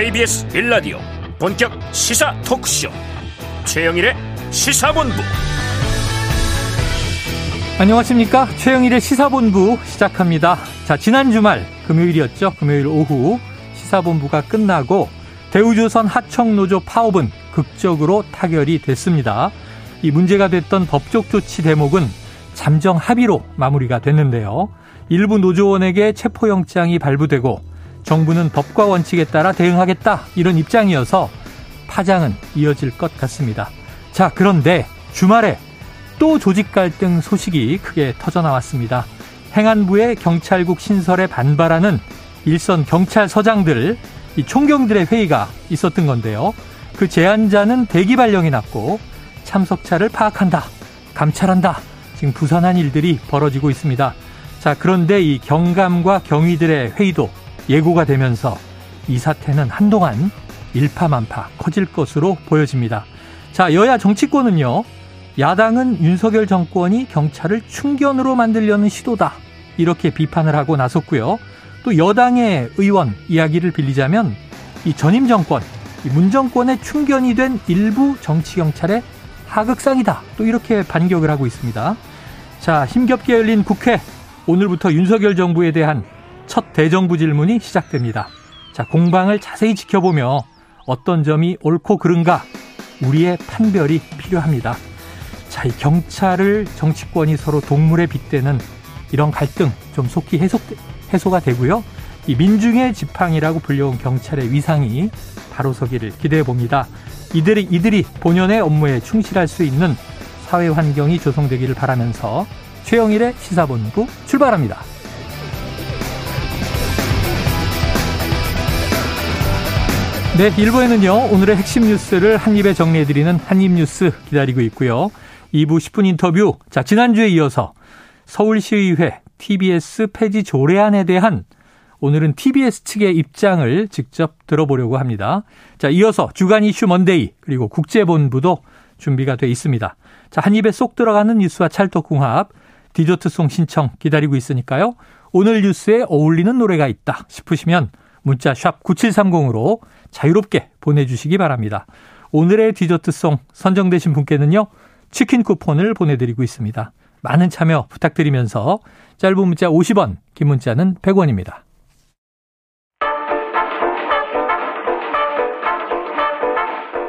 KBS 1라디오 본격 시사 토크쇼. 최영일의 시사본부. 안녕하십니까? 최영일의 시사본부 시작합니다. 자 지난 주말 금요일이었죠. 금요일 오후 시사본부가 끝나고 대우조선 하청노조 파업은 극적으로 타결이 됐습니다. 이 문제가 됐던 법적 조치 대목은 잠정 합의로 마무리가 됐는데요. 일부 노조원에게 체포영장이 발부되고 정부는 법과 원칙에 따라 대응하겠다 이런 입장이어서 파장은 이어질 것 같습니다. 자, 그런데 주말에 또 조직 갈등 소식이 크게 터져 나왔습니다. 행안부의 경찰국 신설에 반발하는 일선 경찰서장들, 이 총경들의 회의가 있었던 건데요. 그 제안자는 대기 발령이 났고 참석차를 파악한다, 감찰한다. 지금 부산한 일들이 벌어지고 있습니다. 자, 그런데 이 경감과 경위들의 회의도 예고가 되면서 이 사태는 한동안 일파만파 커질 것으로 보여집니다. 자, 여야 정치권은요, 야당은 윤석열 정권이 경찰을 충견으로 만들려는 시도다. 이렇게 비판을 하고 나섰고요. 또 여당의 의원 이야기를 빌리자면 이 전임 정권, 문 정권의 충견이 된 일부 정치 경찰의 하극상이다. 또 이렇게 반격을 하고 있습니다. 자, 힘겹게 열린 국회 오늘부터 윤석열 정부에 대한 첫 대정부 질문이 시작됩니다. 자, 공방을 자세히 지켜보며 어떤 점이 옳고 그른가 우리의 판별이 필요합니다. 자, 이 경찰을 정치권이 서로 동물에 빗대는 이런 갈등 좀 속히 해소, 해소가 되고요. 이 민중의 지팡이라고 불려온 경찰의 위상이 바로 서기를 기대해 봅니다. 이들이, 이들이 본연의 업무에 충실할 수 있는 사회 환경이 조성되기를 바라면서 최영일의 시사본부 출발합니다. 네, 1부에는요, 오늘의 핵심 뉴스를 한입에 정리해드리는 한입뉴스 기다리고 있고요. 2부 10분 인터뷰. 자, 지난주에 이어서 서울시의회 TBS 폐지 조례안에 대한 오늘은 TBS 측의 입장을 직접 들어보려고 합니다. 자, 이어서 주간 이슈 먼데이 그리고 국제본부도 준비가 돼 있습니다. 자, 한 입에 쏙 들어가는 뉴스와 찰떡궁합 디저트송 신청 기다리고 있으니까요. 오늘 뉴스에 어울리는 노래가 있다 싶으시면 문자 샵 9730으로 자유롭게 보내주시기 바랍니다. 오늘의 디저트송 선정되신 분께는요. 치킨 쿠폰을 보내드리고 있습니다. 많은 참여 부탁드리면서 짧은 문자 50원, 긴 문자는 100원입니다.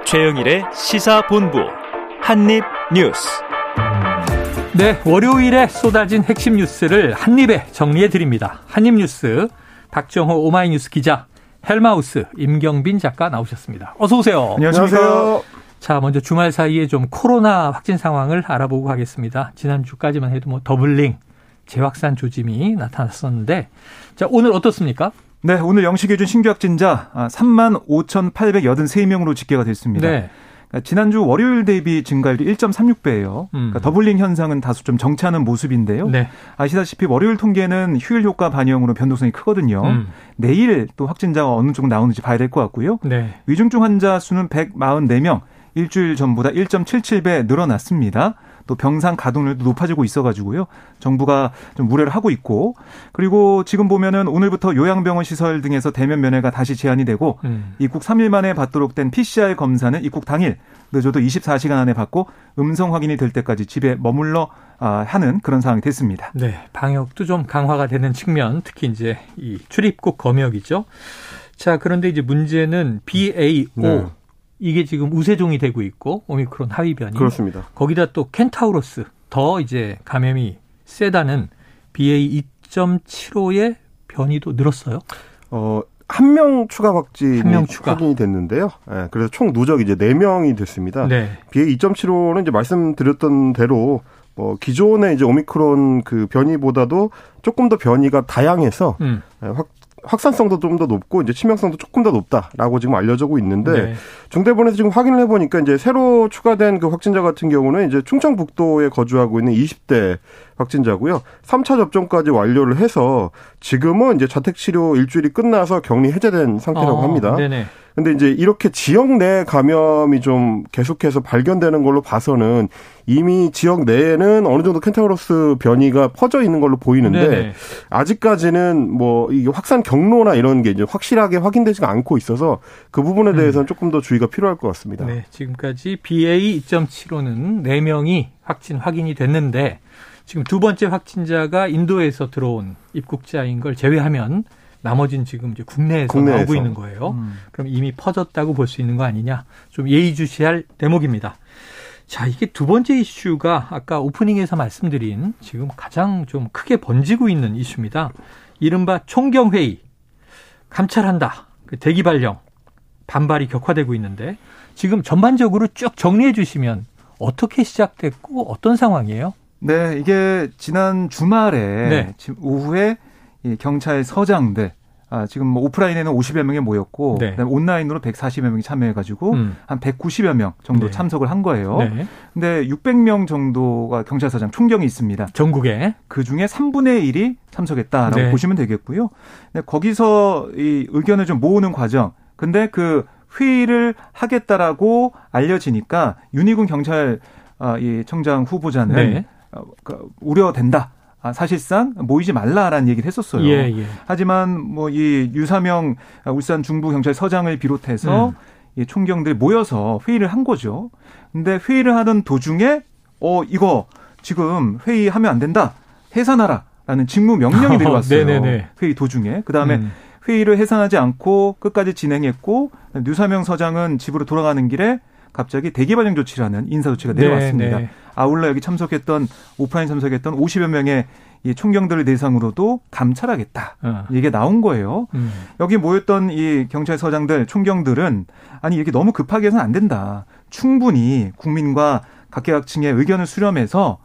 최영일의 시사본부 한입뉴스 네, 월요일에 쏟아진 핵심 뉴스를 한입에 정리해 드립니다. 한입뉴스 박정호 오마이뉴스 기자, 헬마우스 임경빈 작가 나오셨습니다. 어서 오세요. 안녕하세요. 자, 먼저 주말 사이에 좀 코로나 확진 상황을 알아보고 가겠습니다. 지난주까지만 해도 뭐 doubling, 재확산 조짐이 나타났었는데, 자, 오늘 어떻습니까? 네, 오늘 영시 기준 신규 확진자 3만 5,883명으로 집계가 됐습니다. 네. 그러니까 지난주 월요일 대비 증가율이 1.36배예요. 음. 그러니까 doubling 현상은 다소 좀 정체하는 모습인데요. 네. 아시다시피 월요일 통계는 휴일 효과 반영으로 변동성이 크거든요. 음. 내일 또 확진자가 어느 정도 나오는지 봐야 될 것 같고요. 네. 위중증 환자 수는 144명, 일주일 전보다 1.77배 늘어났습니다. 또 병상 가동률도 높아지고 있어가지고요. 정부가 좀 무례를 하고 있고 그리고 지금 보면은 오늘부터 요양병원 시설 등에서 대면 면회가 다시 제한이 되고 음. 입국 3일 만에 받도록 된 PCR 검사는 입국 당일 늦어도 24시간 안에 받고 음성 확인이 될 때까지 집에 머물러 아, 하는 그런 상황이 됐습니다. 네, 방역도 좀 강화가 되는 측면, 특히 이제 이 출입국 검역이죠. 자, 그런데 이제 문제는 BA5 네. 이게 지금 우세종이 되고 있고 오미크론 하위 변이 그렇습니다. 거기다 또 켄타우로스 더 이제 감염이 세다는 BA 2.75의 변이도 늘었어요. 어, 한 명 추가 확진이 한 명 추가. 확인이 됐는데요. 네, 그래서 총 누적 이제 4명이 됐습니다. 네. BA 2.75는 이제 말씀드렸던 대로 뭐 기존의 이제 오미크론 그 변이보다도 조금 더 변이가 다양해서 음. 예, 확 확산성도 좀 더 높고 이제 치명성도 조금 더 높다라고 지금 알려지고 있는데 네. 중대본에서 지금 확인을 해보니까 이제 새로 추가된 그 확진자 같은 경우는 이제 충청북도에 거주하고 있는 20대 확진자고요. 3차 접종까지 완료를 해서 지금은 이제 자택 치료 일주일이 끝나서 격리 해제된 상태라고 아, 합니다. 네네. 근데 이제 이렇게 지역 내 감염이 좀 계속해서 발견되는 걸로 봐서는 이미 지역 내에는 어느 정도 켄타우로스 변이가 퍼져 있는 걸로 보이는데 네네. 아직까지는 뭐 이게 확산 경로나 이런 게 이제 확실하게 확인되지가 않고 있어서 그 부분에 대해서는 음. 조금 더 주의가 필요할 것 같습니다. 네, 지금까지 BA 2.75는 4명이 확진 확인이 됐는데 지금 두 번째 확진자가 인도에서 들어온 입국자인 걸 제외하면 나머지는 지금 이제 국내에서, 국내에서. 나오고 있는 거예요. 음. 그럼 이미 퍼졌다고 볼 수 있는 거 아니냐? 좀 예의주시할 대목입니다. 자, 이게 두 번째 이슈가 아까 오프닝에서 말씀드린 지금 가장 좀 크게 번지고 있는 이슈입니다. 이른바 총경회의 감찰한다. 그 대기 발령 반발이 격화되고 있는데 지금 전반적으로 쭉 정리해 주시면 어떻게 시작됐고 어떤 상황이에요? 네, 이게 지난 주말에 네. 지금 오후에 이 경찰 서장들 아, 지금 뭐 오프라인에는 50여 명이 모였고 네. 그다음에 온라인으로 140여 명이 참여해 가지고 음. 한 190여 명 정도 네. 참석을 한 거예요. 네. 근데 600명 정도가 경찰서장 총경이 있습니다. 전국에 그 중에 3분의 1이 참석했다라고 네. 보시면 되겠고요. 근데 거기서 이 의견을 좀 모으는 과정. 근데 그 회의를 하겠다라고 알려지니까 윤희군 경찰 아, 이 청장 후보자는 네. 어, 그 우려된다. 아, 사실상 모이지 말라라는 얘기를 했었어요. 예, 예. 하지만 뭐 이 유사명 울산 중부경찰서장을 비롯해서 음. 이 총경들 모여서 회의를 한 거죠. 근데 회의를 하던 도중에 어 이거 지금 회의하면 안 된다. 해산하라라는 직무 명령이 내려왔어요. 회의 도중에. 그다음에 음. 회의를 해산하지 않고 끝까지 진행했고 유사명 서장은 집으로 돌아가는 길에 갑자기 대기 반영 조치라는 인사 조치가 내려왔습니다. 네, 네. 아울러 여기 참석했던 오프라인 참석했던 50여 명의 이 총경들을 대상으로도 감찰하겠다. 어. 이게 나온 거예요. 음. 여기 모였던 이 경찰서장들, 총경들은 아니 이렇게 너무 급하게 해서는 안 된다. 충분히 국민과 각계각층의 의견을 수렴해서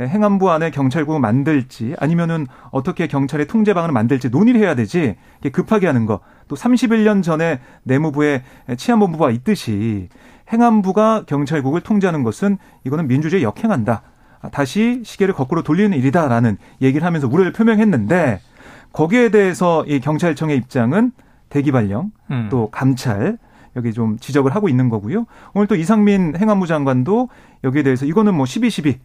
행안부 안에 경찰국을 만들지 아니면은 어떻게 경찰의 통제 방안을 만들지 논의를 해야 되지 급하게 하는 거. 또 31년 전에 내무부에 치안본부가 있듯이 행안부가 경찰국을 통제하는 것은 이거는 민주주의에 역행한다. 다시 시계를 거꾸로 돌리는 일이다라는 얘기를 하면서 우려를 표명했는데 거기에 대해서 이 경찰청의 입장은 대기 발령 음. 또 감찰 여기 좀 지적을 하고 있는 거고요. 오늘 또 이상민 행안부 장관도 여기에 대해서 이거는 뭐 12.12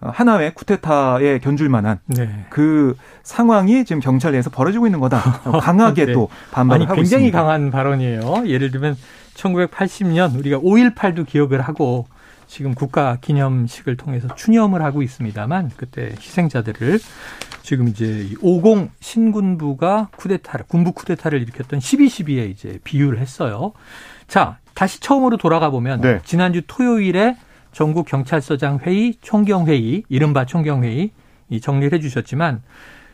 하나의 쿠데타에 견줄 만한 네. 그 상황이 지금 경찰 내에서 벌어지고 있는 거다. 강하게 네. 또 반발을 아니, 하고 굉장히 있습니다. 강한 발언이에요. 예를 들면 1980년 우리가 5.18도 기억을 하고 지금 국가 기념식을 통해서 추념을 하고 있습니다만 그때 희생자들을 지금 이제 50 신군부가 쿠데타를 군부 쿠데타를 일으켰던 12.12에 이제 비유를 했어요. 자, 다시 처음으로 돌아가 보면 네. 지난주 토요일에 전국 경찰서장 회의, 총경 회의, 이른바 총경 회의 이 정리를 해 주셨지만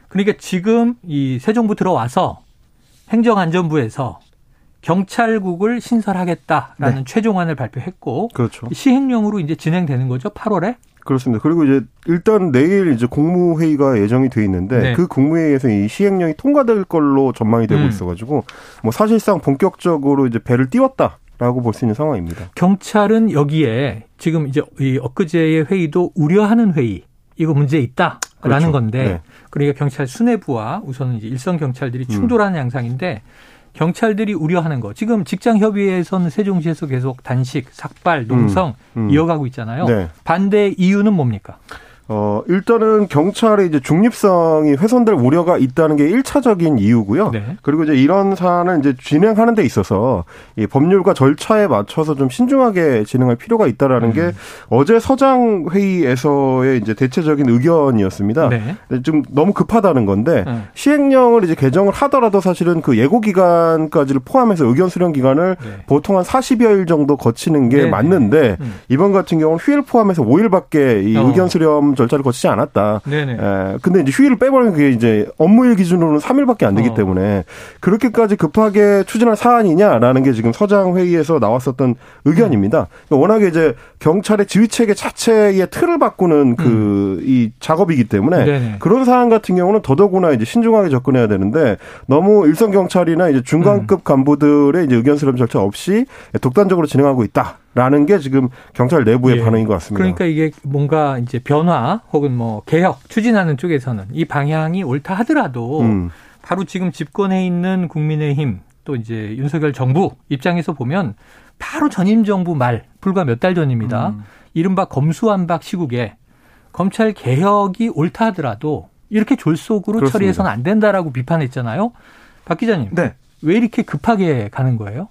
그러니까 지금 이 새 정부 들어와서 행정안전부에서 경찰국을 신설하겠다라는 네. 최종안을 발표했고 그렇죠. 시행령으로 이제 진행되는 거죠. 8월에. 그렇습니다. 그리고 이제 일단 내일 이제 국무회의가 예정이 돼 있는데 네. 그 국무회의에서 이 시행령이 통과될 걸로 전망이 되고 음. 있어가지고 뭐 사실상 본격적으로 이제 배를 띄웠다. 라고 볼 수 있는 상황입니다. 경찰은 여기에 지금 이제 이 엊그제의 회의도 우려하는 회의 이거 문제 있다라는 그렇죠. 건데 네. 그러니까 경찰 수뇌부와 우선은 이제 일선 경찰들이 충돌하는 음. 양상인데 경찰들이 우려하는 거. 지금 직장 협의회에서는 세종시에서 계속 단식, 삭발, 농성 음, 음. 이어가고 있잖아요. 네. 반대 이유는 뭡니까? 어, 일단은 경찰의 이제 중립성이 훼손될 우려가 있다는 게 1차적인 이유고요. 네. 그리고 이제 이런 사안을 이제 진행하는 데 있어서 이 법률과 절차에 맞춰서 좀 신중하게 진행할 필요가 있다라는 음. 게 어제 서장 회의에서의 이제 대체적인 의견이었습니다. 네. 좀 너무 급하다는 건데 네. 시행령을 이제 개정을 하더라도 사실은 그 예고 기간까지를 포함해서 의견 수렴 기간을 네. 보통 한 40여일 정도 거치는 게 네, 네. 맞는데 음. 이번 같은 경우는 휴일 포함해서 5일밖에 이 어. 의견 수렴 절차를 거치지 않았다. 네네. 에, 근데 이제 휴일을 빼버리면 그게 이제 업무일 기준으로는 3일밖에 안 되기 어. 때문에 그렇게까지 급하게 추진할 사안이냐라는 게 지금 서장 회의에서 나왔었던 의견입니다. 그러니까 워낙에 이제 경찰의 지휘 체계 자체의 틀을 바꾸는 그이 음. 작업이기 때문에 네네. 그런 사안 같은 경우는 더더구나 이제 신중하게 접근해야 되는데 너무 일선 경찰이나 이제 중간급 음. 간부들의 이제 의견 수렴 절차 없이 독단적으로 진행하고 있다. 라는 게 지금 경찰 내부의 예. 반응인 것 같습니다. 그러니까 이게 뭔가 이제 변화 혹은 뭐 개혁 추진하는 쪽에서는 이 방향이 옳다 하더라도 음. 바로 지금 집권해 있는 국민의힘 또 이제 윤석열 정부 입장에서 보면 바로 전임 정부 말 불과 몇 달 전입니다. 음. 이른바 검수완박 시국에 검찰 개혁이 옳다 하더라도 이렇게 졸속으로 그렇습니다. 처리해서는 안 된다라고 비판했잖아요. 박 기자님. 네. 왜 이렇게 급하게 가는 거예요?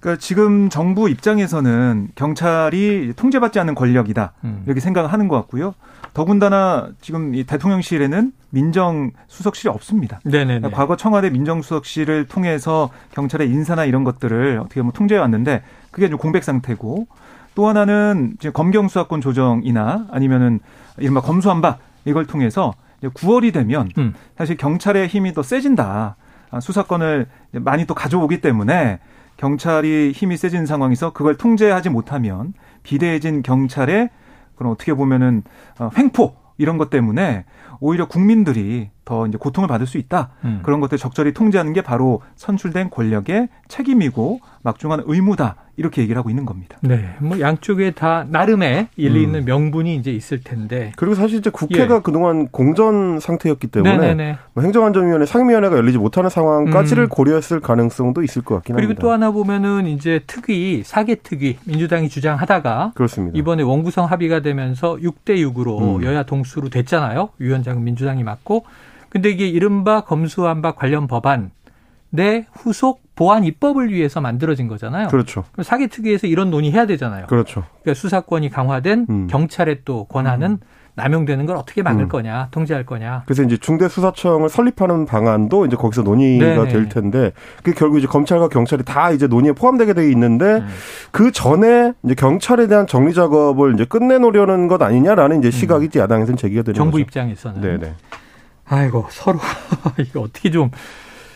그러니까 지금 정부 입장에서는 경찰이 통제받지 않는 권력이다 음. 이렇게 생각을 하는 것 같고요. 더군다나 지금 이 대통령실에는 민정 수석실이 없습니다. 네네 그러니까 과거 청와대 민정 수석실을 통해서 경찰의 인사나 이런 것들을 어떻게 보면 통제해 왔는데 그게 좀 공백 상태고 또 하나는 지금 검경 수사권 조정이나 아니면은 이른바 검수한박 이걸 통해서 9월이 되면 음. 사실 경찰의 힘이 더 세진다. 아, 수사권을 많이 또 가져오기 때문에 경찰이 힘이 세진 상황에서 그걸 통제하지 못하면 비대해진 경찰의 그런 어떻게 보면은 어, 횡포 이런 것 때문에 오히려 국민들이 더 이제 고통을 받을 수 있다. 음. 그런 것들 적절히 통제하는 게 바로 선출된 권력의 책임이고 막중한 의무다. 이렇게 얘기를 하고 있는 겁니다. 네. 뭐 양쪽에 다 나름의 일리 음. 있는 음. 명분이 이제 있을 텐데. 그리고 사실 이제 국회가 예. 그동안 공전 상태였기 때문에 뭐 행정안전위원회 상임위원회가 열리지 못하는 상황까지를 음. 고려했을 가능성도 있을 것 같긴 그리고 합니다. 그리고 또 하나 보면은 이제 특위, 사개 특위 민주당이 주장하다가 그렇습니다. 이번에 원구성 합의가 되면서 6대 6으로 음. 여야 동수로 됐잖아요. 위원장 은 민주당이 맡고. 근데 이게 이른바 검수완박 관련 법안 내 후속 보안 입법을 위해서 만들어진 거잖아요. 그렇죠. 그럼 사기 특위에서 이런 논의해야 되잖아요. 그렇죠. 그러니까 수사권이 강화된 음. 경찰의 또 권한은 음. 남용되는 걸 어떻게 막을 음. 거냐, 통제할 거냐. 그래서 이제 중대수사청을 설립하는 방안도 이제 거기서 논의가 네네. 될 텐데, 그 결국 이제 검찰과 경찰이 다 이제 논의에 포함되게 돼 있는데, 음. 그 전에 이제 경찰에 대한 정리 작업을 이제 끝내놓으려는 것 아니냐라는 이제 음. 시각이 음. 야당에서는 제기가 되는 정부 거죠. 입장에서는. 네네. 아이고 서로 이거 어떻게 좀 음.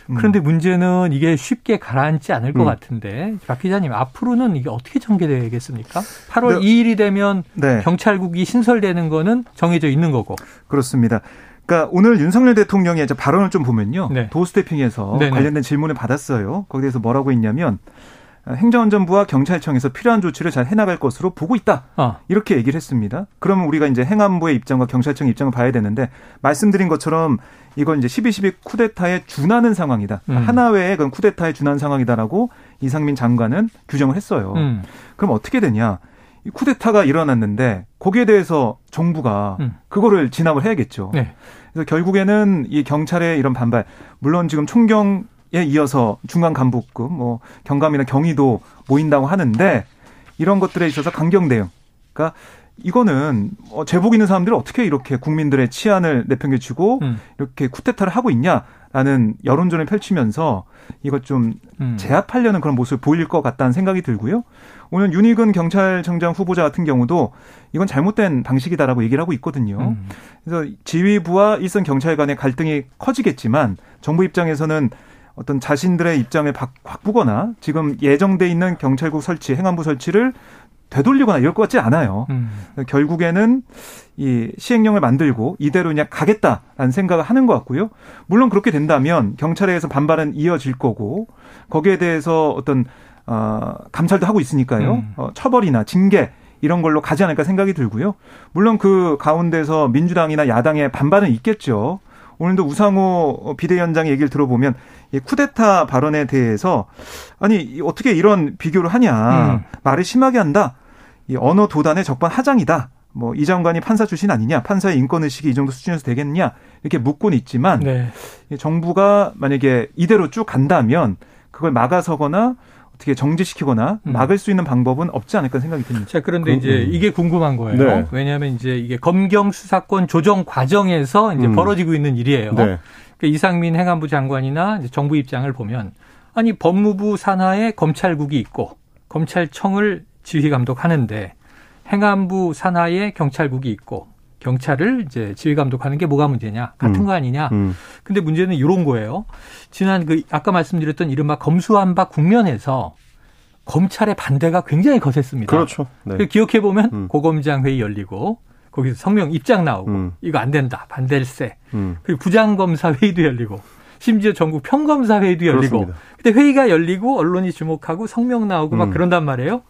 그런데 문제는 이게 쉽게 가라앉지 않을 것 음. 같은데 박 기자님 앞으로는 이게 어떻게 전개되겠습니까? 8월 네. 2일이 되면 네. 경찰국이 신설되는 거는 정해져 있는 거고. 그렇습니다. 그러니까 오늘 윤석열 대통령의 발언을 좀 보면요. 네. 도스태핑에서 관련된 질문을 받았어요. 거기에 대해서 뭐라고 했냐면 행정안전부와 경찰청에서 필요한 조치를 잘 해나갈 것으로 보고 있다. 어. 이렇게 얘기를 했습니다. 그러면 우리가 이제 행안부의 입장과 경찰청 입장을 봐야 되는데 말씀드린 것처럼 이건 이제 12.12 쿠데타에 준하는 상황이다. 음. 하나외의 그런 쿠데타에 준하는 상황이다라고 이상민 장관은 규정을 했어요. 음. 그럼 어떻게 되냐? 이 쿠데타가 일어났는데 거기에 대해서 정부가 음. 그거를 진압을 해야겠죠. 네. 그래서 결국에는 이 경찰의 이런 반발, 물론 지금 총경 에 이어서 중간 간부급, 뭐 경감이나 경위도 모인다고 하는데 이런 것들에 있어서 강경 대응. 그러니까 이거는 어, 제복 있는 사람들이 어떻게 이렇게 국민들의 치안을 내팽개치고 음. 이렇게 쿠데타를 하고 있냐라는 여론전을 펼치면서 이것 좀 음. 제압하려는 그런 모습을 보일 것 같다는 생각이 들고요. 오늘 윤희근 경찰청장 후보자 같은 경우도 이건 잘못된 방식이다라고 얘기를 하고 있거든요. 음. 그래서 지휘부와 일선 경찰 간의 갈등이 커지겠지만 정부 입장에서는 어떤 자신들의 입장을 바꾸거나 지금 예정돼 있는 경찰국 설치, 행안부 설치를 되돌리거나 이럴 것 같지 않아요. 음. 결국에는 이 시행령을 만들고 이대로 그냥 가겠다라는 생각을 하는 것 같고요. 물론 그렇게 된다면 경찰에서 반발은 이어질 거고 거기에 대해서 어떤 어, 감찰도 하고 있으니까요. 음. 어, 처벌이나 징계 이런 걸로 가지 않을까 생각이 들고요. 물론 그 가운데서 민주당이나 야당의 반발은 있겠죠. 오늘도 우상호 비대위원장 얘기를 들어보면 이 쿠데타 발언에 대해서 아니 어떻게 이런 비교를 하냐 음. 말을 심하게 한다 이 언어 도단의 적반 하장이다 뭐 이 장관이 판사 출신 아니냐 판사의 인권 의식이 이 정도 수준에서 되겠느냐 이렇게 묻고는 있지만 네. 정부가 만약에 이대로 쭉 간다면 그걸 막아서거나 어떻게 정지시키거나 음. 막을 수 있는 방법은 없지 않을까 생각이 듭니다. 자, 그런데 그, 이제 음. 이게 궁금한 거예요. 네. 왜냐하면 이제 이게 검경 수사권 조정 과정에서 이제 음. 벌어지고 있는 일이에요. 네. 그러니까 이상민 행안부 장관이나 정부 입장을 보면 아니 법무부 산하에 검찰국이 있고 검찰청을 지휘 감독하는데 행안부 산하에 경찰국이 있고 경찰을 이제 지휘 감독하는 게 뭐가 문제냐 같은 음. 거 아니냐. 음. 근데 문제는 이런 거예요. 지난 그 아까 말씀드렸던 이른바 검수한박 국면에서 검찰의 반대가 굉장히 거셌습니다. 그렇죠. 네. 기억해 보면 음. 고검장 회의 열리고 거기서 성명 입장 나오고 음. 이거 안 된다 반댈세. 음. 그리고 부장검사 회의도 열리고 심지어 전국 평검사 회의도 열리고. 그렇습니다. 근데 회의가 열리고 언론이 주목하고 성명 나오고 막 음. 그런단 말이에요.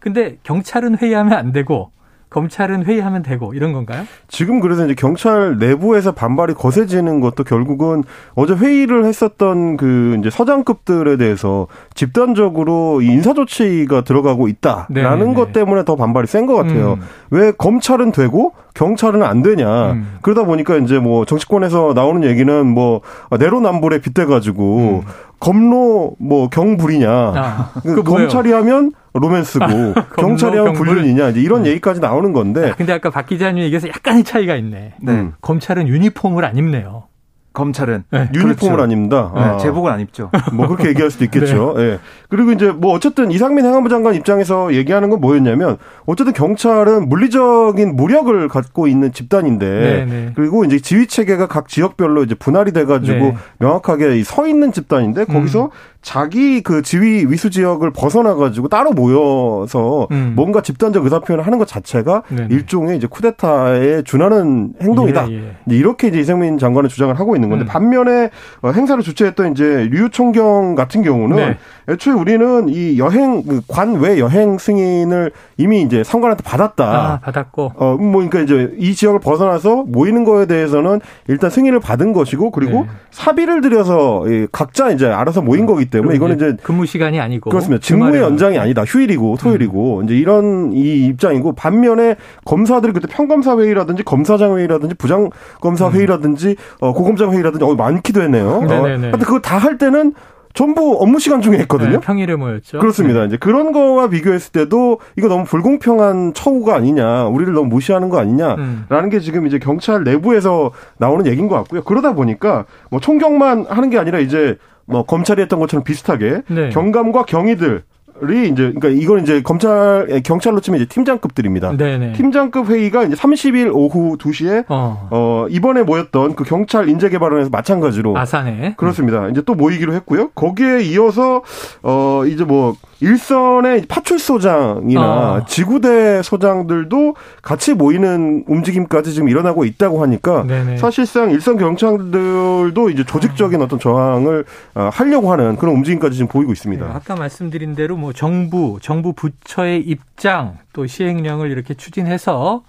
근데 경찰은 회의하면 안 되고 검찰은 회의하면 되고 이런 건가요? 지금 그래서 이제 경찰 내부에서 반발이 거세지는 것도 결국은 어제 회의를 했었던 그 이제 서장급들에 대해서 집단적으로 인사 조치가 들어가고 있다라는 네네네. 것 때문에 더 반발이 센 것 같아요. 음. 왜 검찰은 되고 경찰은 안 되냐. 음. 그러다 보니까 이제 뭐 정치권에서 나오는 얘기는 뭐 내로남불에 빗대 가지고 음. 검로 뭐 경불이냐. 아, 그 검찰이 하면 로맨스고 경찰이 하면 불륜이냐 이제 이런 음. 얘기까지 나오는 건데. 아, 근데 아까 박 기자님 얘기해서 약간의 차이가 있네. 네. 검찰은 유니폼을 안 입네요. 검찰은 네, 유니폼을 그렇죠. 안 입니다. 네, 아. 제복을 안 입죠. 뭐 그렇게 얘기할 수도 있겠죠. 네. 네. 그리고 이제 뭐 어쨌든 이상민 행안부 장관 입장에서 얘기하는 건 뭐였냐면 어쨌든 경찰은 물리적인 무력을 갖고 있는 집단인데 네, 네. 그리고 이제 지휘 체계가 각 지역별로 이제 분할이 돼가지고 네. 명확하게 서 있는 집단인데 거기서 음. 자기 그 지위 위수 지역을 벗어나 가지고 따로 모여서 음. 뭔가 집단적 의사 표현을 하는 것 자체가 네네. 일종의 이제 쿠데타에 준하는 행동이다. 예, 예. 이렇게 이제 이상민 장관은 주장을 하고 있는 건데 음. 반면에 어, 행사를 주최했던 이제 류 총경 같은 경우는 네. 애초에 우리는 이 여행 그 관외 여행 승인을 이미 이제 상관한테 받았다. 아, 받았고. 어, 뭐 그러니까 이제 이 지역을 벗어나서 모이는 거에 대해서는 일단 승인을 받은 것이고 그리고 네. 사비를 들여서 각자 이제 알아서 모인 거기 때문에 이거는 이제 근무 시간이 아니고 그렇습니다. 직무의 연장이 아니다. 휴일이고 토요일이고 음. 이제 이런 이 입장이고 반면에 검사들이 그때 평검사 회의라든지 검사장 회의라든지 부장 검사 음. 회의라든지 어, 고검장 회의라든지 어, 많기도 했네요. 네네네. 어, 그거 다 할 때는 전부 업무 시간 중에 했거든요. 네, 평일에 모였죠. 그렇습니다. 네. 이제 그런 거와 비교했을 때도 이거 너무 불공평한 처우가 아니냐, 우리를 너무 무시하는 거 아니냐라는 음. 게 지금 이제 경찰 내부에서 나오는 얘기인 것 같고요. 그러다 보니까 뭐 총경만 하는 게 아니라 이제 뭐 검찰이 했던 것처럼 비슷하게 네. 경감과 경위들 이 이제 그러니까 이건 이제 검찰 경찰로 치면 이제 팀장급들입니다. 네네. 팀장급 회의가 이제 30일 오후 2시에 어. 어 이번에 모였던 그 경찰 인재개발원에서 마찬가지로 아산에 그렇습니다. 이제 또 모이기로 했고요. 거기에 이어서 어 이제 뭐 일선의 파출 소장이나 어. 지구대 소장들도 같이 모이는 움직임까지 지금 일어나고 있다고 하니까 네네. 사실상 일선 경찰들도 이제 조직적인 어떤 저항을 어, 하려고 하는 그런 움직임까지 지금 보이고 있습니다. 네, 아까 말씀드린 대로 뭐 정부, 정부 부처의 입장 또 시행령을 이렇게 추진해서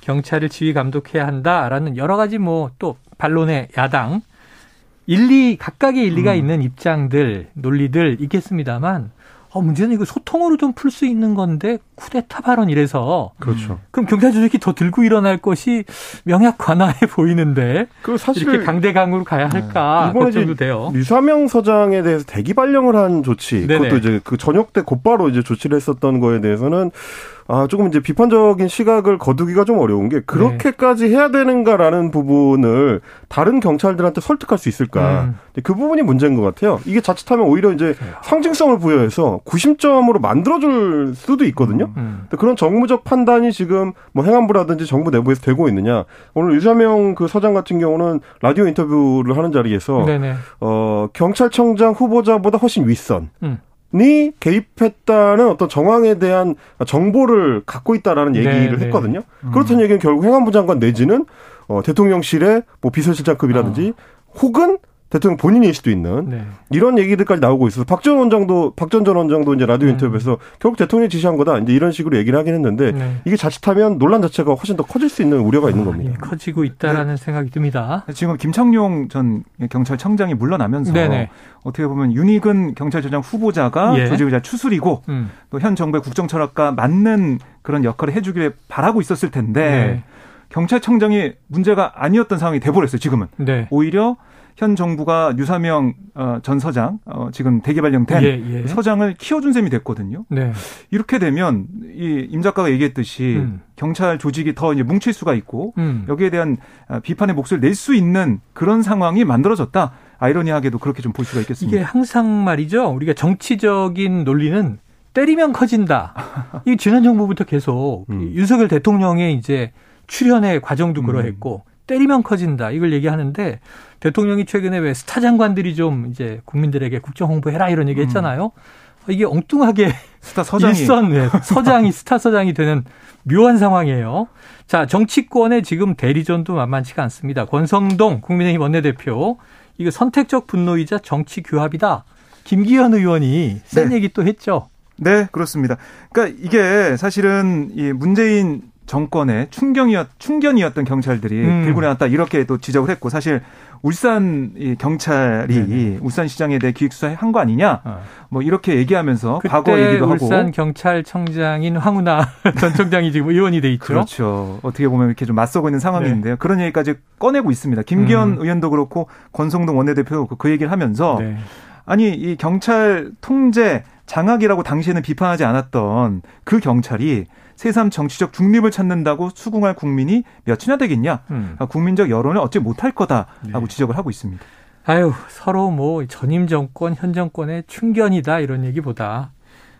경찰을 지휘 감독해야 한다라는 여러 가지 뭐 또 반론의 야당 일리 각각의 일리가 음. 있는 입장들 논리들 있겠습니다만 어, 문제는 이거 소통으로 좀 풀 수 있는 건데 쿠데타 발언 이래서 그렇죠. 그럼 경찰 조직이 더 들고 일어날 것이 명약 관화해 보이는데 그 사실 이렇게 강대강으로 가야 할까 네. 걱정도 돼요. 류사명 서장에 대해서 대기 발령을 한 조치 네네. 그것도 이제 그 저녁 때 곧바로 이제 조치를 했었던 거에 대해서는 아, 조금 이제 비판적인 시각을 거두기가 좀 어려운 게 그렇게까지 해야 되는가라는 부분을 다른 경찰들한테 설득할 수 있을까. 음. 그 부분이 문제인 것 같아요. 이게 자칫하면 오히려 이제 상징성을 부여해서 구심점으로 만들어줄 수도 있거든요. 음. 그런 정무적 판단이 지금 뭐 행안부라든지 정부 내부에서 되고 있느냐. 오늘 유사명 그 서장 같은 경우는 라디오 인터뷰를 하는 자리에서 네네. 어, 경찰청장 후보자보다 훨씬 윗선. 음. 니 개입했다는 어떤 정황에 대한 정보를 갖고 있다라는 네, 얘기를 네, 했거든요. 음. 그렇다는 얘기는 결국 행안부 장관 내지는 어, 대통령실의 뭐 비서실장급이라든지 어. 혹은 대통령 본인일 수도 있는 네. 이런 얘기들까지 나오고 있어서 박전 원장도 박전 전 원장도 이제 라디오 음. 인터뷰에서 결국 대통령이 지시한 거다 이제 이런 식으로 얘기를 하긴 했는데 네. 이게 자칫하면 논란 자체가 훨씬 더 커질 수 있는 우려가 있는 아, 겁니다. 예, 커지고 있다라는 네. 생각이 듭니다. 지금 김창룡 전 경찰청장이 물러나면서 네네. 어떻게 보면 윤희근 경찰청장 후보자가 예. 조직의자 추술이고 음. 또현 정부의 국정 철학과 맞는 그런 역할을 해주기를 바라고 있었을 텐데 네. 경찰청장이 문제가 아니었던 상황이 돼버렸어요. 지금은 네. 오히려 현 정부가 유사명 어, 전 서장 어, 지금 대개발령 된 예, 예. 서장을 키워준 셈이 됐거든요. 네. 이렇게 되면 이 임 작가가 얘기했듯이 음. 경찰 조직이 더 이제 뭉칠 수가 있고 음. 여기에 대한 어, 비판의 목소리를 낼 수 있는 그런 상황이 만들어졌다. 아이러니하게도 그렇게 좀 볼 수가 있겠습니다. 이게 항상 말이죠. 우리가 정치적인 논리는 때리면 커진다. 이 지난 정부부터 계속 음. 윤석열 대통령의 이제 출현의 과정도 음. 그러했고 때리면 커진다. 이걸 얘기하는데 대통령이 최근에 왜 스타 장관들이 좀 이제 국민들에게 국정 홍보해라 이런 얘기 했잖아요. 음. 이게 엉뚱하게 스타 서장이 일선 네, 서장이 스타 서장이 되는 묘한 상황이에요. 자, 정치권의 지금 대리전도 만만치가 않습니다. 권성동 국민의힘 원내대표 이거 선택적 분노이자 정치 규합이다. 김기현 의원이 센 네. 얘기 또 했죠. 네, 그렇습니다. 그러니까 이게 사실은 이 문재인 정권의 충경이었 충견이었던 경찰들이 음. 들고 나왔다 이렇게 또 지적을 했고 사실 울산 경찰이 네네. 울산시장에 대해 기획수사한 거 아니냐 어. 뭐 이렇게 얘기하면서 과거 얘기도 하고 울산 경찰청장인 황운하 전 청장이 지금 의원이 돼 있죠. 그렇죠. 어떻게 보면 이렇게 좀 맞서고 있는 상황인데요. 네. 그런 얘기까지 꺼내고 있습니다. 김기현 음. 의원도 그렇고 권성동 원내대표도 그렇고 그 얘기를 하면서 네. 아니 이 경찰 통제 장악이라고 당시에는 비판하지 않았던 그 경찰이 새삼 정치적 중립을 찾는다고 수긍할 국민이 몇이나 되겠냐? 음. 아, 국민적 여론을 얻지 못할 거다라고 네. 지적을 하고 있습니다. 아유 서로 뭐 전임 정권 현 정권의 충견이다 이런 얘기보다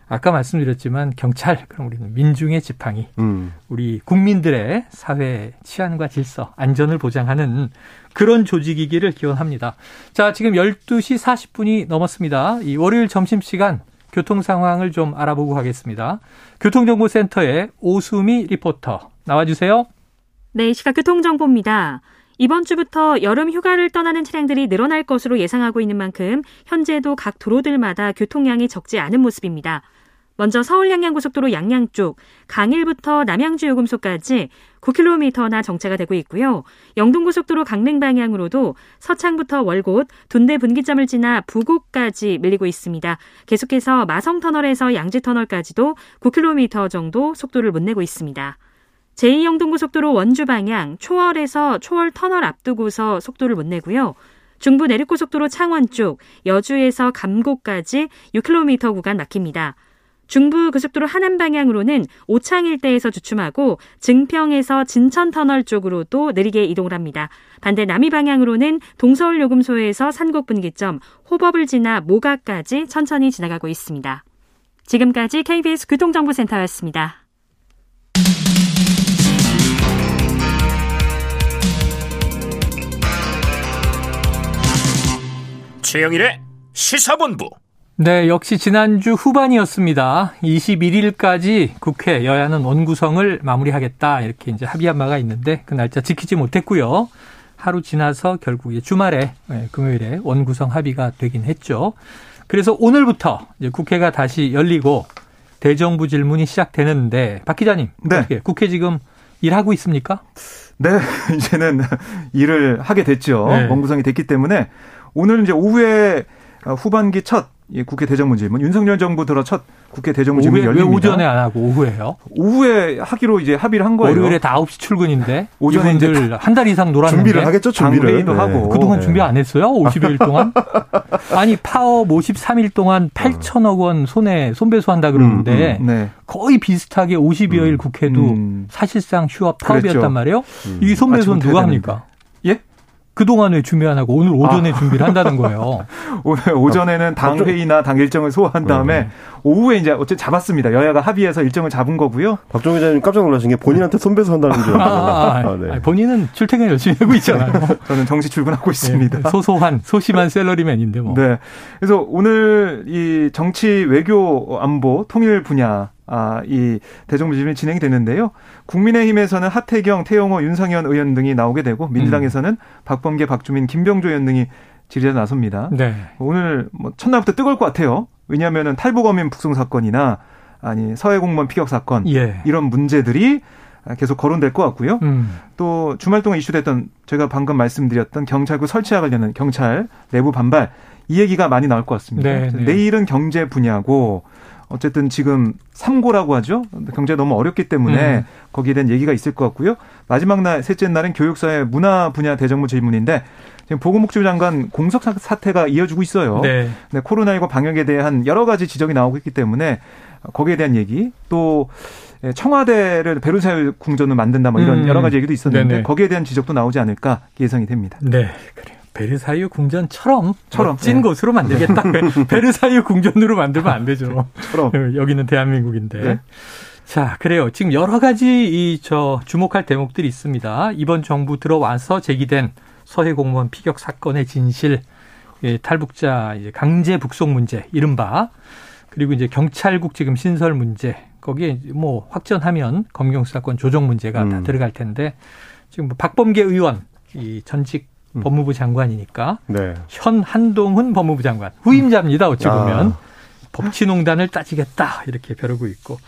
아까 말씀드렸지만 경찰 그럼 우리는 민중의 지팡이 음. 우리 국민들의 사회 치안과 질서 안전을 보장하는 그런 조직이기를 기원합니다. 자 지금 12시 40분이 넘었습니다. 이 월요일 점심시간 교통 상황을 좀 알아보고 가겠습니다. 교통정보센터의 오수미 리포터 나와주세요. 네, 시각 교통정보입니다. 이번 주부터 여름 휴가를 떠나는 차량들이 늘어날 것으로 예상하고 있는 만큼 현재도 각 도로들마다 교통량이 적지 않은 모습입니다. 먼저 서울 양양고속도로 양양 쪽 강일부터 남양주 요금소까지 9km나 정체가 되고 있고요. 영동고속도로 강릉 방향으로도 서창부터 월곶, 둔대 분기점을 지나 부곡까지 밀리고 있습니다. 계속해서 마성터널에서 양지터널까지도 9km 정도 속도를 못 내고 있습니다. 제2영동고속도로 원주 방향 초월에서 초월 터널 앞두고서 속도를 못 내고요. 중부 내륙고속도로 창원 쪽 여주에서 감곡까지 6km 구간 막힙니다. 중부 고속도로 하남 방향으로는 오창 일대에서 주춤하고 증평에서 진천 터널 쪽으로도 느리게 이동을 합니다. 반대 남이 방향으로는 동서울 요금소에서 산곡 분기점, 호법을 지나 모가까지 천천히 지나가고 있습니다. 지금까지 KBS 교통정보센터였습니다. 최영일의 시사본부 네, 역시 지난주 후반이었습니다. 21일까지 국회 여야는 원구성을 마무리하겠다 이렇게 이제 합의한 바가 있는데 그 날짜 지키지 못했고요. 하루 지나서 결국 이제 주말에 네, 금요일에 원구성 합의가 되긴 했죠. 그래서 오늘부터 이제 국회가 다시 열리고 대정부 질문이 시작되는데 박 기자님, 네. 어떻게 국회 지금 일하고 있습니까? 네, 이제는 일을 하게 됐죠. 네. 원구성이 됐기 때문에 오늘 이제 오후에 후반기 첫 예, 국회 대정문 질문 윤석열 정부 들어 첫 국회 대정문 질문이 열립니다. 왜 오전에 안 하고 오후에요? 오후에 하기로 이제 합의를 한 거예요. 월요일에 다 9시 출근인데 오전에 이분들 한달 이상 놀았는데 준비를 하겠죠. 준비를 네. 하고 그동안 네. 준비 안 했어요? 50여일 동안? 아니 파업 53일 동안 8천억 원 손에 손배소한다 그러는데 음, 음, 네. 거의 비슷하게 50여일 음, 국회도 음. 사실상 휴업 파업이었단 그랬죠. 말이에요. 음. 이 손배소는 누가 합니까? 예? 그동안 에 준비 안 하고 오늘 오전에 아. 준비를 한다는 거예요. 오늘 오전에는 당 회의나 당 일정을 소화한 다음에 네. 오후에 이제 어쨌든 잡았습니다. 여야가 합의해서 일정을 잡은 거고요. 박종희 기자님 깜짝 놀라신 게 본인한테 손배소 한다는 줄. 아, 아, 아, 네. 본인은 출퇴근 열심히 하고 있잖아요. 저는 정시 출근하고 있습니다. 네, 소소한 소심한 셀러리맨인데 뭐. 네. 그래서 오늘 이 정치 외교 안보 통일 분야 아, 이 대정부 질문이 진행이 되는데요. 국민의힘에서는 하태경, 태영호, 윤상현 의원 등이 나오게 되고 민주당에서는 음. 박범계, 박주민, 김병조 의원 등이 질의에 나섭니다. 네. 오늘 뭐 첫날부터 뜨거울 것 같아요. 왜냐하면은 탈북어민 북송 사건이나 아니 서해 공무원 피격 사건 예. 이런 문제들이 계속 거론될 것 같고요. 음. 또 주말 동안 이슈됐던 제가 방금 말씀드렸던 경찰국 설치와 관련된 경찰 내부 반발 이 얘기가 많이 나올 것 같습니다. 네, 네. 내일은 경제 분야고 어쨌든 지금 삼고라고 하죠. 경제 너무 어렵기 때문에 음. 거기에 대한 얘기가 있을 것 같고요. 마지막 날 셋째 날은 교육사회 문화 분야 대정부 질문인데 지금 보건복지부 장관 공석 사태가 이어지고 있어요. 네. 네, 코로나19 방역에 대한 여러 가지 지적이 나오고 있기 때문에 거기에 대한 얘기 또 청와대를 베르사유 궁전을 만든다 뭐 이런 음. 여러 가지 얘기도 있었는데 네네. 거기에 대한 지적도 나오지 않을까 예상이 됩니다. 네, 그래요. 베르사유 궁전처럼 처럼 찐 네. 곳으로 만들겠다. 베르사유 궁전으로 만들면 안 되죠. 처럼. 여기는 대한민국인데. 네. 자, 그래요. 지금 여러 가지 이 저 주목할 대목들이 있습니다. 이번 정부 들어와서 제기된 서해 공무원 피격 사건의 진실, 예, 탈북자 이제 강제 북송 문제, 이른바 그리고 이제 경찰국 지금 신설 문제, 거기에 뭐 확전하면 검경 수사권 조정 문제가 음. 다 들어갈 텐데 지금 뭐 박범계 의원 이 전직 음. 법무부 장관이니까 네. 현 한동훈 법무부 장관 후임자입니다. 어찌 보면 아. 법치농단을 따지겠다 이렇게 벼르고 있고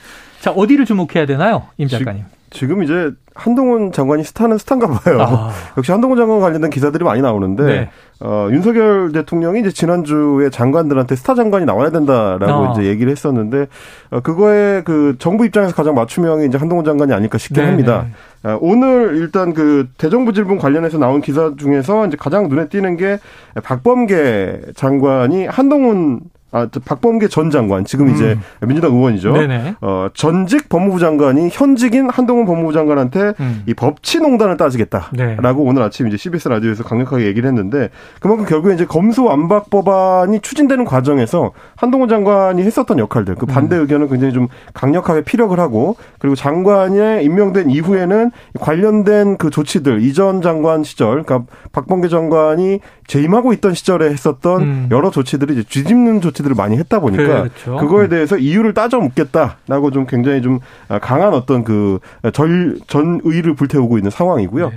자 어디를 주목해야 되나요, 임 작가님? 지금 이제 한동훈 장관이 스타는 스타인가 봐요. 아. 역시 한동훈 장관 관련된 기사들이 많이 나오는데 네. 어, 윤석열 대통령이 이제 지난주에 장관들한테 스타 장관이 나와야 된다라고 아. 이제 얘기를 했었는데 어, 그거에 그 정부 입장에서 가장 맞춤형이 이제 한동훈 장관이 아닐까 싶긴 네 합니다. 네. 어, 오늘 일단 그 대정부 질문 관련해서 나온 기사 중에서 이제 가장 눈에 띄는 게 박범계 장관이 한동훈 아, 박범계 전 장관, 지금 이제 음. 민주당 의원이죠. 네네. 어, 전직 법무부 장관이 현직인 한동훈 법무부 장관한테 음. 이 법치농단을 따지겠다라고 네. 오늘 아침 이제 CBS 라디오에서 강력하게 얘기를 했는데 그만큼 결국에 이제 검수완박 법안이 추진되는 과정에서 한동훈 장관이 했었던 역할들, 그 반대 음. 의견을 굉장히 좀 강력하게 피력을 하고 그리고 장관이 임명된 이후에는 관련된 그 조치들 이전 장관 시절, 그러니까 박범계 장관이 재임하고 있던 시절에 했었던 음. 여러 조치들이 이제 뒤집는 조치들을 많이 했다 보니까 그렇죠. 그거에 음. 대해서 이유를 따져 묻겠다라고 좀 굉장히 좀 강한 어떤 그 전, 전의를 불태우고 있는 상황이고요. 네.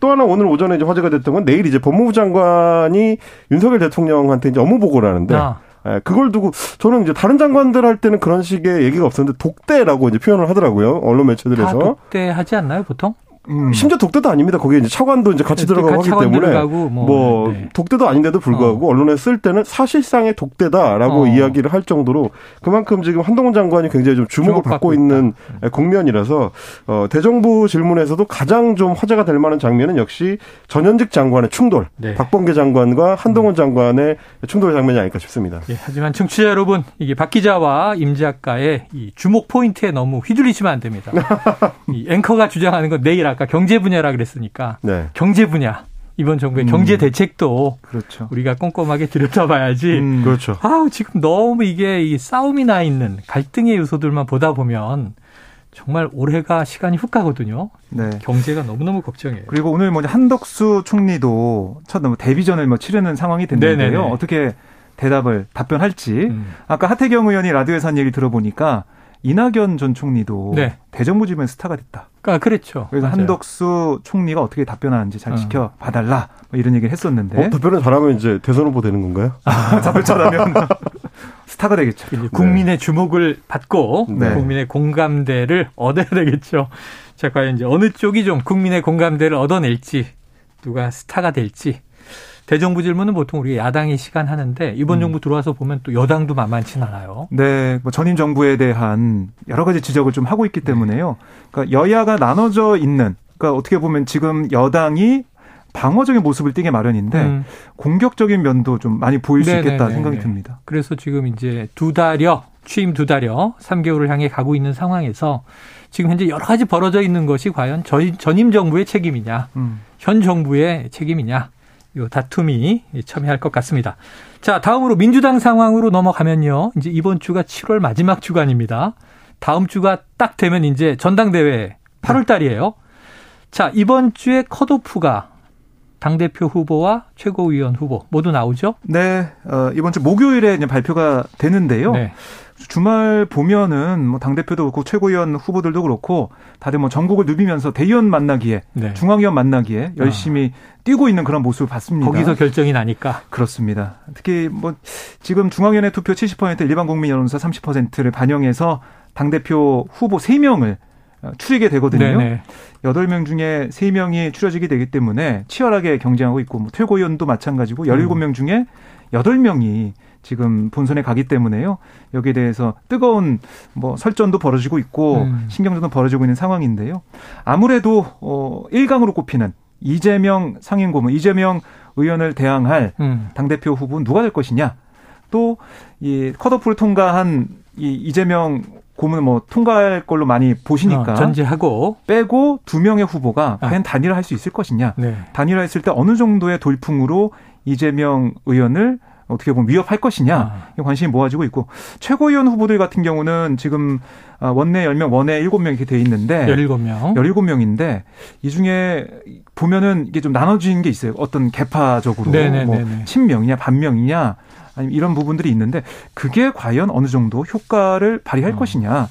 또 하나 오늘 오전에 이제 화제가 됐던 건 내일 이제 법무부 장관이 윤석열 대통령한테 이제 업무 보고를 하는데 아. 예, 그걸 두고 저는 이제 다른 장관들 할 때는 그런 식의 얘기가 없었는데 독대라고 이제 표현을 하더라고요 언론 매체들에서 독대하지 않나요 보통? 음. 심지어 독대도 아닙니다. 거기에 이제 차관도 이제 같이 들어가고 하기 때문에 들어가고 뭐, 뭐 네. 독대도 아닌데도 불구하고 어. 언론에 쓸 때는 사실상의 독대다라고 어. 이야기를 할 정도로 그만큼 지금 한동훈 장관이 굉장히 좀 주목을 받고 있는 있다. 국면이라서 어, 대정부 질문에서도 가장 좀 화제가 될 만한 장면은 역시 전현직 장관의 충돌, 네. 박범계 장관과 한동훈 음. 장관의 충돌 장면이 아닐까 싶습니다. 예, 하지만 청취자 여러분 이게 박 기자와 임 작가의 이 주목 포인트에 너무 휘둘리시면 안 됩니다. 이 앵커가 주장하는 건 내일 아까 경제 분야라 그랬으니까 네. 경제 분야 이번 정부의 음. 경제 대책도 그렇죠. 우리가 꼼꼼하게 들여다봐야지. 음. 그렇죠. 아 지금 너무 이게 이 싸움이 나 있는 갈등의 요소들만 보다 보면 정말 올해가 시간이 훅 가거든요. 네. 경제가 너무너무 걱정이에요. 그리고 오늘 뭐 한덕수 총리도 첫뭐 데뷔전을 뭐 치르는 상황이 됐는데요. 네네네. 어떻게 대답을 답변할지. 음. 아까 하태경 의원이 라디오에서 한 얘기 들어보니까 이낙연 전 총리도 네. 대정부 질문 스타가 됐다. 아, 그렇죠. 그래서 맞아요. 한덕수 총리가 어떻게 답변하는지 잘 어. 지켜 봐달라. 뭐 이런 얘기를 했었는데. 어, 답변을 잘하면 이제 대선 후보 되는 건가요? 아, 답변 잘하면 스타가 되겠죠. 국민의 네. 주목을 받고 네. 국민의 공감대를 얻어야 되겠죠. 자, 과연 이제 어느 쪽이 좀 국민의 공감대를 얻어낼지 누가 스타가 될지 대정부 질문은 보통 우리 야당이 시간 하는데 이번 음. 정부 들어와서 보면 또 여당도 만만치 않아요. 네, 뭐 전임 정부에 대한 여러 가지 지적을 좀 하고 있기 때문에요. 그러니까 여야가 나눠져 있는 그러니까 어떻게 보면 지금 여당이 방어적인 모습을 띠게 마련인데 음. 공격적인 면도 좀 많이 보일 수 네네네네. 있겠다 생각이 듭니다. 그래서 지금 이제 두 달여 취임 두 달여 3개월을 향해 가고 있는 상황에서 지금 현재 여러 가지 벌어져 있는 것이 과연 전임 정부의 책임이냐, 음. 현 정부의 책임이냐 요 다툼이 첨예할 것 같습니다. 자, 다음으로 민주당 상황으로 넘어가면요. 이제 이번 주가 7월 마지막 주간입니다. 다음 주가 딱 되면 이제 전당대회 8월 달이에요. 자, 이번 주에 컷오프가 당대표 후보와 최고위원 후보 모두 나오죠? 네. 어, 이번 주 목요일에 발표가 되는데요. 네. 주말 보면은 뭐 당대표도 그렇고 최고위원 후보들도 그렇고 다들 뭐 전국을 누비면서 대의원 만나기에 네. 중앙위원 만나기에 열심히 아. 뛰고 있는 그런 모습을 봤습니다. 거기서 결정이 나니까. 그렇습니다. 특히 뭐 지금 중앙위원회 투표 70% 일반 국민 여론조사 30%를 반영해서 당대표 후보 3명을 추리게 되거든요. 네네. 8명 중에 3명이 추려지게 되기 때문에 치열하게 경쟁하고 있고 뭐 최고위원도 마찬가지고 17명 음. 중에 8명이 지금 본선에 가기 때문에요. 여기에 대해서 뜨거운 뭐 설전도 벌어지고 있고 음. 신경전도 벌어지고 있는 상황인데요. 아무래도 어 1강으로 꼽히는 이재명 상임 고문, 이재명 의원을 대항할 음. 당대표 후보는 누가 될 것이냐. 또 이 컷오프를 통과한 이 이재명 고문 뭐 통과할 걸로 많이 보시니까 어, 전제하고 빼고 두 명의 후보가 아. 과연 단일화 할 수 있을 것이냐. 네. 단일화 했을 때 어느 정도의 돌풍으로 이재명 의원을 어떻게 보면 위협할 것이냐 아. 관심이 모아지고 있고 최고위원 후보들 같은 경우는 지금 아, 원내 10명, 원내 7명 이렇게 돼 있는데 17명. 17명인데 이 중에 보면은 이게 좀 나눠진 게 있어요. 어떤 계파적으로 네네네네. 뭐 친명이냐 반명이냐 아니면 이런 부분들이 있는데 그게 과연 어느 정도 효과를 발휘할 어. 것이냐 아,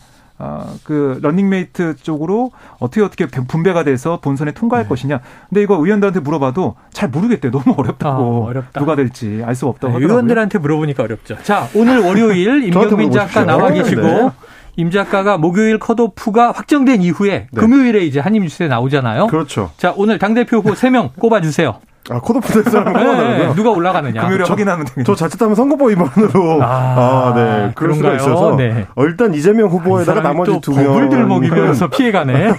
그 런닝메이트 쪽으로 어떻게 어떻게 분배가 돼서 본선에 통과할 네. 것이냐. 근데 이거 의원들한테 물어봐도 잘 모르겠대. 너무 어렵다고. 아, 어렵다. 누가 될지 알수 없다고 네. 의원들한테 물어보니까 어렵죠. 자, 오늘 월요일 임경민 작가 나와 계시고 임 작가가 목요일 컷오프가 확정된 이후에 네. 금요일에 이제 한입뉴스에 나오잖아요. 그렇죠. 자, 오늘 당대표 후보 3명 꼽아주세요. 아, 컷오프 된 꼽아달라고요? 네, 누가 올라가느냐. 금요일에 저, 확인하면 되겠네. 저 자칫하면 선거법 위반으로. 아, 아, 네. 그럴 그런가요? 수가 있어서. 네. 어, 일단 이재명 후보에다가 나머지 두 명. 법을 들먹이면서 피해가네.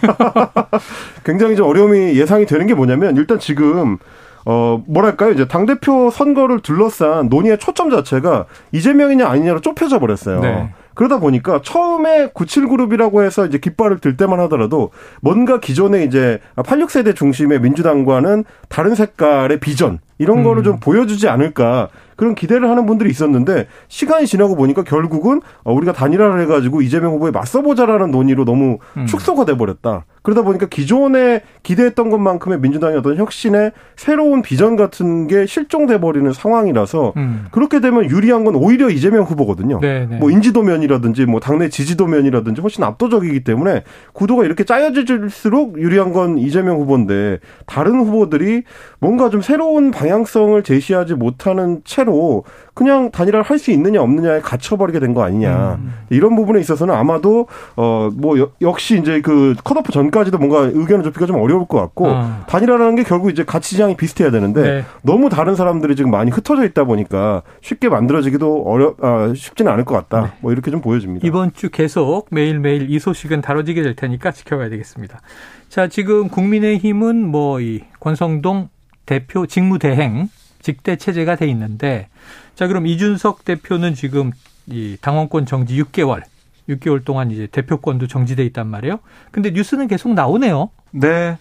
굉장히 좀 어려움이 예상이 되는 게 뭐냐면 일단 지금 어, 뭐랄까요. 이제 당대표 선거를 둘러싼 논의의 초점 자체가 이재명이냐 아니냐로 좁혀져 버렸어요. 네. 그러다 보니까 처음에 97그룹이라고 해서 이제 깃발을 들 때만 하더라도 뭔가 기존의 이제 86세대 중심의 민주당과는 다른 색깔의 비전 이런 거를 음. 좀 보여주지 않을까 그런 기대를 하는 분들이 있었는데 시간이 지나고 보니까 결국은 어, 우리가 단일화를 해가지고 이재명 후보에 맞서보자라는 논의로 너무 음. 축소가 돼버렸다. 그러다 보니까 기존에 기대했던 것만큼의 민주당의 어떤 혁신의 새로운 비전 같은 게 실종돼 버리는 상황이라서 음. 그렇게 되면 유리한 건 오히려 이재명 후보거든요. 네네. 네. 뭐 인지도면이라든지 뭐 당내 지지도면이라든지 훨씬 압도적이기 때문에 구도가 이렇게 짜여질수록 유리한 건 이재명 후보인데 다른 후보들이 뭔가 좀 새로운 방향 성을 제시하지 못하는 채로 그냥 단일화를 할 수 있느냐 없느냐에 갇혀버리게 된 거 아니냐. 음. 이런 부분에 있어서는 아마도 어 뭐 역시 이제 그 컷오프 전까지도 뭔가 의견을 좁히기가 좀 어려울 것 같고 어. 단일화라는 게 결국 이제 가치 지향이 비슷해야 되는데 네. 너무 다른 사람들이 지금 많이 흩어져 있다 보니까 쉽게 만들어지기도 어려 아, 쉽지는 않을 것 같다. 네. 뭐 이렇게 좀 보여집니다. 이번 주 계속 매일 매일 이 소식은 다뤄지게 될 테니까 지켜봐야 되겠습니다. 자, 지금 국민의힘은 뭐 이 권성동 대표 직무대행 직대 체제가 돼 있는데 자 그럼 이준석 대표는 지금 이 당원권 정지 6개월 6개월 동안 이제 대표권도 정지돼 있단 말이에요. 근데 뉴스는 계속 나오네요. 네.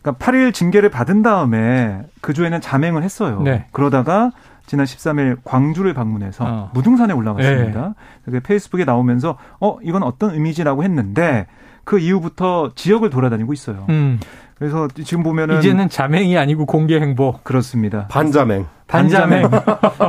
그러니까 8일 징계를 받은 다음에 그 주에는 자맹을 했어요. 네. 그러다가 지난 13일 광주를 방문해서 어. 무등산에 올라갔습니다. 네. 페이스북에 나오면서 어 이건 어떤 의미지라고 했는데 그 이후부터 지역을 돌아다니고 있어요. 음. 그래서 지금 보면은 이제는 자맹이 아니고 공개 행보 그렇습니다. 반자맹. 반자맹.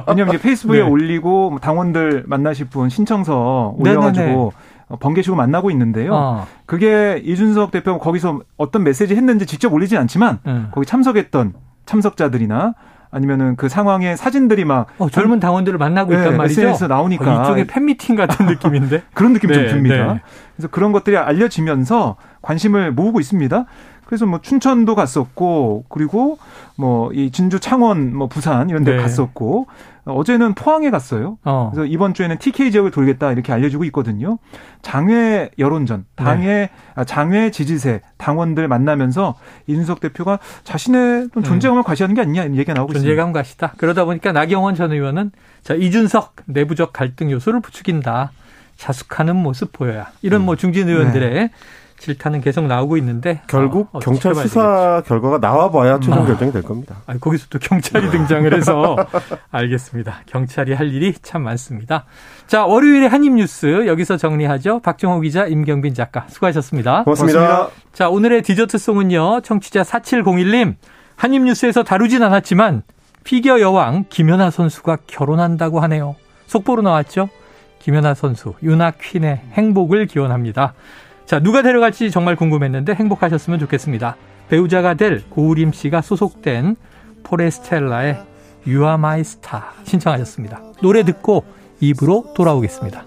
왜냐면 이제 페이스북에 네. 올리고 당원들 만나실 분 신청서 올려가지고 어, 번개시고 만나고 있는데요. 어. 그게 이준석 대표가 거기서 어떤 메시지 했는지 직접 올리진 않지만 음. 거기 참석했던 참석자들이나 아니면은 그 상황의 사진들이 막 어, 젊은 당원들을 만나고 네, 있단 말이죠. SNS에 나오니까 어, 이쪽에 팬미팅 같은 느낌인데 그런 느낌 네, 좀 듭니다. 네. 그래서 그런 것들이 알려지면서 관심을 모으고 있습니다. 그래서 뭐 춘천도 갔었고 그리고 뭐 이 진주 창원 뭐 부산 이런 데 네. 갔었고 어제는 포항에 갔어요. 어. 그래서 이번 주에는 TK 지역을 돌겠다 이렇게 알려주고 있거든요. 장외 여론전, 당의 네. 아, 장외 지지세 당원들 만나면서 이준석 대표가 자신의 존재감을 음. 과시하는 게 아니냐 이런 얘기가 나오고 있습니다. 존재감 과시다. 그러다 보니까 나경원 전 의원은 자 이준석 내부적 갈등 요소를 부추긴다. 자숙하는 모습 보여야. 이런 음. 뭐 중진 의원들의 네. 질타는 계속 나오고 있는데 결국 어, 경찰 수사 되겠죠. 결과가 나와봐야 최종 아. 결정이 될 겁니다. 아, 거기서 또 경찰이 등장을 해서 알겠습니다. 경찰이 할 일이 참 많습니다. 자 월요일에 한입 뉴스 여기서 정리하죠. 박정호 기자, 임경빈 작가 수고하셨습니다. 고맙습니다. 고맙습니다. 자 오늘의 디저트 송은요. 청취자 4701님 한입 뉴스에서 다루진 않았지만 피겨 여왕 김연아 선수가 결혼한다고 하네요. 속보로 나왔죠. 김연아 선수 유나 퀸의 행복을 기원합니다. 자, 누가 데려갈지 정말 궁금했는데 행복하셨으면 좋겠습니다. 배우자가 될 고우림 씨가 소속된 포레스텔라의 You Are My Star 신청하셨습니다. 노래 듣고 입으로 돌아오겠습니다.